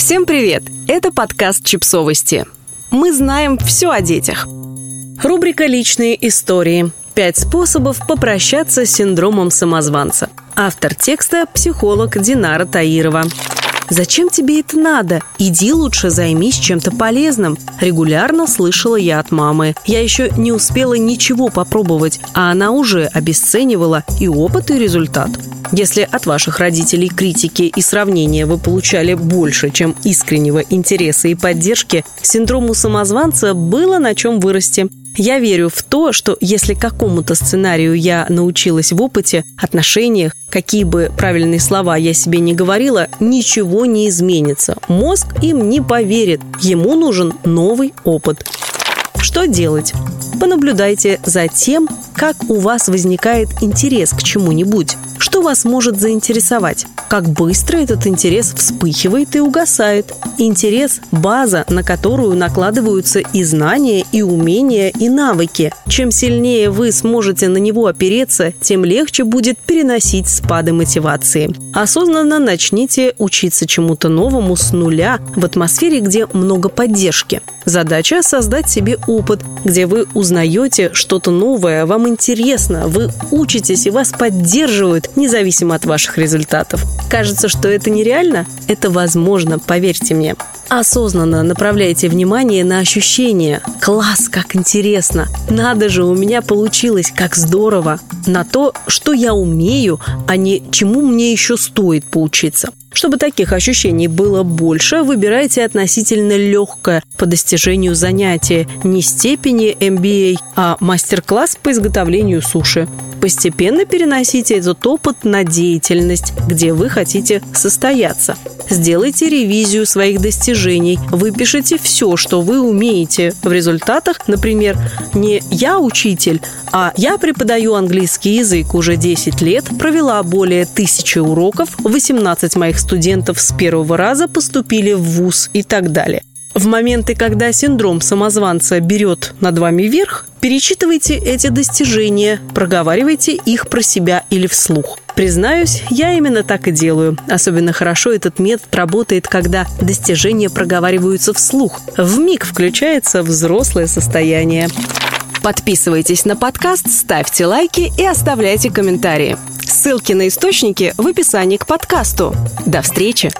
Всем привет! Это подкаст «Чипсовости». Мы знаем все о детях. Рубрика «Личные истории». Пять способов попрощаться с синдромом самозванца. Автор текста – психолог Динара Таирова. Зачем тебе это надо? Иди лучше займись чем-то полезным. Регулярно слышала я от мамы. Я еще не успела ничего попробовать, а она уже обесценивала и опыт, и результат. Если от ваших родителей критики и сравнения вы получали больше, чем искреннего интереса и поддержки, синдрому самозванца было на чем вырасти. Я верю в то, что если какому-то сценарию я научилась в опыте, отношениях, какие бы правильные слова я себе не говорила, ничего не изменится. Мозг им не поверит. Ему нужен новый опыт. Что делать? Понаблюдайте за тем, как у вас возникает интерес к чему-нибудь. Что вас может заинтересовать? Как быстро этот интерес вспыхивает и угасает? Интерес – база, на которую накладываются и знания, и умения, и навыки. Чем сильнее вы сможете на него опереться, тем легче будет переносить спады мотивации. Осознанно начните учиться чему-то новому с нуля в атмосфере, где много поддержки. Задача – создать себе опыт, где вы узнаете что-то новое, вам интересно, вы учитесь и вас поддерживают, независимо от ваших результатов. Кажется, что это нереально? Это возможно, поверьте мне. Осознанно направляйте внимание на ощущения. Класс, как интересно! Надо же, у меня получилось, как здорово! На то, что я умею, а не чему мне еще стоит поучиться. Чтобы таких ощущений было больше, выбирайте относительно легкое по достижению занятие не степени MBA, а мастер-класс по изготовлению суши. Постепенно переносите этот опыт на деятельность, где вы хотите состояться. Сделайте ревизию своих достижений, выпишите все, что вы умеете. В результатах, например, не «я учитель», а «я преподаю английский язык уже 10 лет, провела более тысячи уроков, 18 моих студентов с первого раза поступили в ВУЗ» и так далее. В моменты, когда синдром самозванца берет над вами верх, перечитывайте эти достижения, проговаривайте их про себя или вслух. Признаюсь, я именно так и делаю. Особенно хорошо этот метод работает, когда достижения проговариваются вслух. В миг включается взрослое состояние. Подписывайтесь на подкаст, ставьте лайки и оставляйте комментарии. Ссылки на источники в описании к подкасту. До встречи!